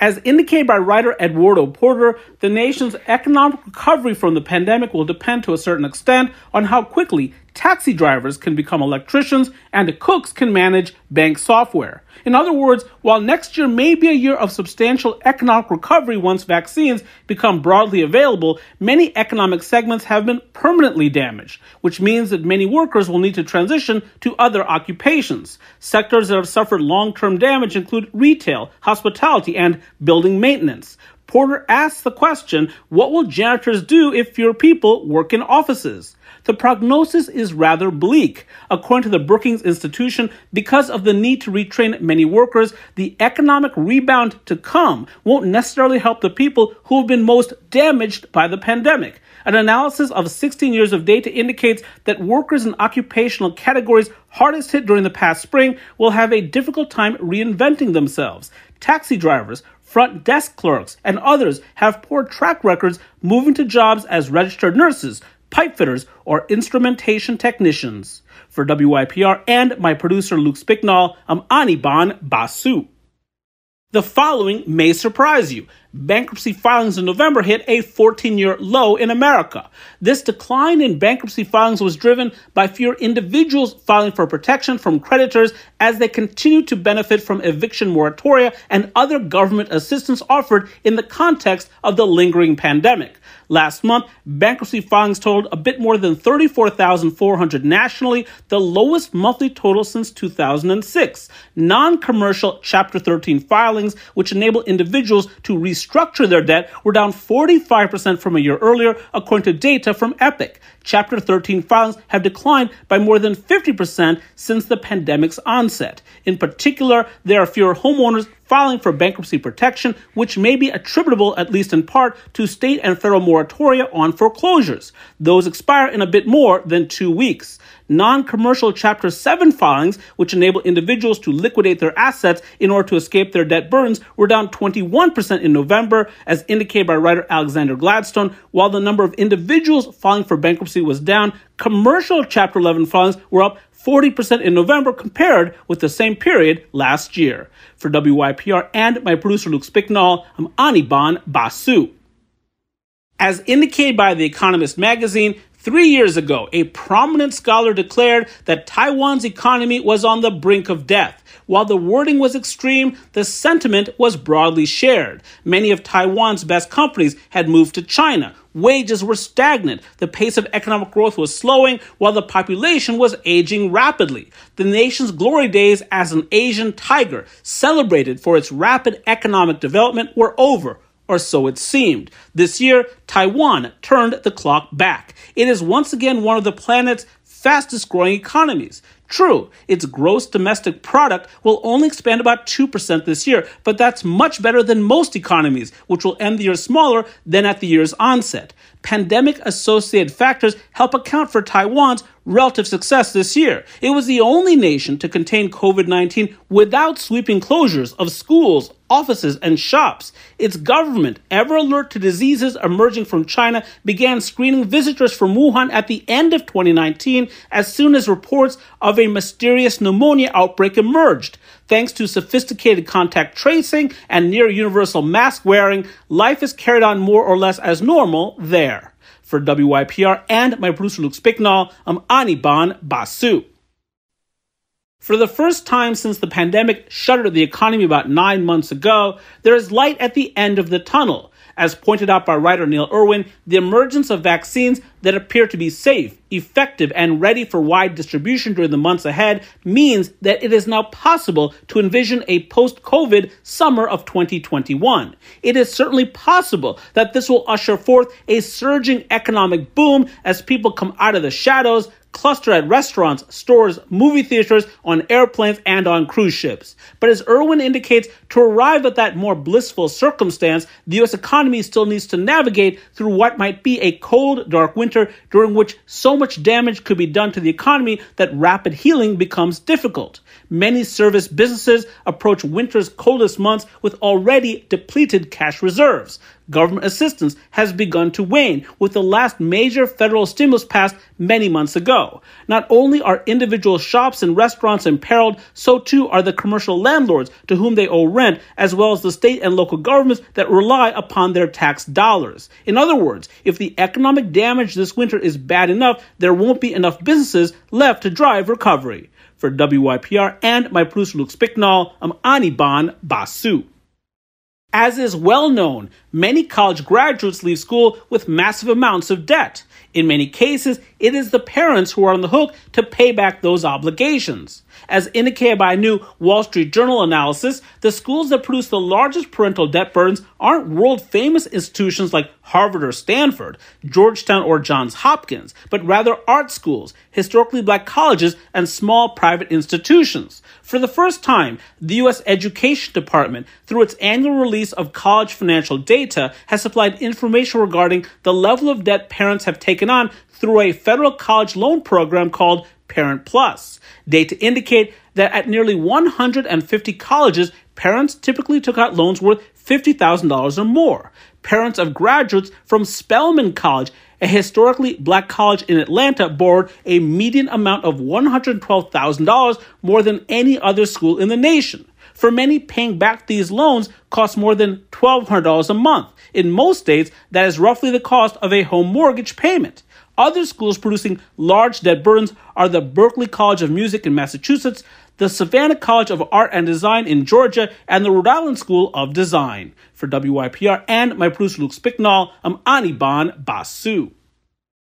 As indicated by writer Eduardo Porter, the nation's economic recovery from the pandemic will depend to a certain extent on how quickly taxi drivers can become electricians and cooks can manage bank software. In other words, while next year may be a year of substantial economic recovery once vaccines become broadly available, many economic segments have been permanently damaged, which means that many workers will need to transition to other occupations. Sectors that have suffered long term damage include retail, hospitality, and building maintenance. Porter asks the question what will janitors do if fewer people work in offices? The prognosis is rather bleak. According to the Brookings Institution, because of the need to retrain many workers, the economic rebound to come won't necessarily help the people who have been most damaged by the pandemic. An analysis of 16 years of data indicates that workers in occupational categories hardest hit during the past spring will have a difficult time reinventing themselves. Taxi drivers, front desk clerks, and others have poor track records moving to jobs as registered nurses, pipefitters, or instrumentation technicians. For WYPR and my producer Luke Spicknall, I'm Anirban Basu. The following may surprise you. Bankruptcy filings in November hit a 14 year low in America. This decline in bankruptcy filings was driven by fewer individuals filing for protection from creditors as they continue to benefit from eviction moratoria and other government assistance offered in the context of the lingering pandemic. Last month, bankruptcy filings totaled a bit more than 34,400 nationally, the lowest monthly total since 2006. Non commercial Chapter 13 filings, which enable individuals to restructure their debt, were down 45% from a year earlier, according to data from Epiq. Chapter 13 filings have declined by more than 50% since the pandemic's onset. In particular, there are fewer homeowners filing for bankruptcy protection, which may be attributable, at least in part, to state and federal moratoria on foreclosures. Those expire in a bit more than two weeks. Non commercial Chapter 7 filings, which enable individuals to liquidate their assets in order to escape their debt burdens, were down 21% in November, as indicated by writer Alexander Gladstone, while the number of individuals filing for bankruptcy was down. Commercial Chapter 11 filings were up 40% in November compared with the same period last year. For WYPR and my producer Luke Spicknall, I'm Anirban Basu. As indicated by The Economist magazine, Three years ago, a prominent scholar declared that Taiwan's economy was on the brink of death. While the wording was extreme, the sentiment was broadly shared. Many of Taiwan's best companies had moved to China. Wages were stagnant. The pace of economic growth was slowing while the population was aging rapidly. The nation's glory days as an Asian tiger, celebrated for its rapid economic development, were over or so it seemed. This year, Taiwan turned the clock back. It is once again one of the planet's fastest growing economies. True, its gross domestic product will only expand about 2% this year, but that's much better than most economies, which will end the year smaller than at the year's onset. Pandemic associated factors help account for Taiwan's relative success this year. It was the only nation to contain COVID 19 without sweeping closures of schools, offices, and shops. Its government, ever alert to diseases emerging from China, began screening visitors from Wuhan at the end of 2019 as soon as reports of a mysterious pneumonia outbreak emerged. Thanks to sophisticated contact tracing and near universal mask wearing, life is carried on more or less as normal there. For WYPR and my producer Luke Spicknall, I'm Anirban Basu. For the first time since the pandemic shuttered the economy about nine months ago, there is light at the end of the tunnel. As pointed out by writer Neil Irwin, the emergence of vaccines that appear to be safe, effective, and ready for wide distribution during the months ahead means that it is now possible to envision a post COVID summer of 2021. It is certainly possible that this will usher forth a surging economic boom as people come out of the shadows, cluster at restaurants, stores, movie theaters, on airplanes, and on cruise ships. But as Irwin indicates, to arrive at that more blissful circumstance, the U.S. economy still needs to navigate through what might be a cold, dark winter during which so much damage could be done to the economy that rapid healing becomes difficult. Many service businesses approach winter's coldest months with already depleted cash reserves. Government assistance has begun to wane, with the last major federal stimulus passed many months ago. Not only are individual shops and restaurants imperiled, so too are the commercial landlords to whom they owe rent, as well as the state and local governments that rely upon their tax dollars. In other words, if the economic damage this winter is bad enough, there won't be enough businesses left to drive recovery. For WYPR and my producer Luke Spicknall, I'm Anirban Basu. As is well known, many college graduates leave school with massive amounts of debt. In many cases, it is the parents who are on the hook to pay back those obligations. As indicated by a new Wall Street Journal analysis, the schools that produce the largest parental debt burdens aren't world famous institutions like Harvard or Stanford, Georgetown or Johns Hopkins, but rather art schools, historically black colleges, and small private institutions. For the first time, the U.S. Education Department, through its annual release of college financial data, has supplied information regarding the level of debt parents have taken on through a federal college loan program called Parent Plus. Data indicate that at nearly 150 colleges, parents typically took out loans worth $50,000 or more. Parents of graduates from Spelman College, a historically black college in Atlanta, borrowed a median amount of $112,000 more than any other school in the nation. For many, paying back these loans costs more than $1,200 a month. In most states, that is roughly the cost of a home mortgage payment. Other schools producing large debt burdens are the Berklee College of Music in Massachusetts, the Savannah College of Art and Design in Georgia, and the Rhode Island School of Design. For WYPR and my producer Luke Spicknall, I'm Anirban Basu.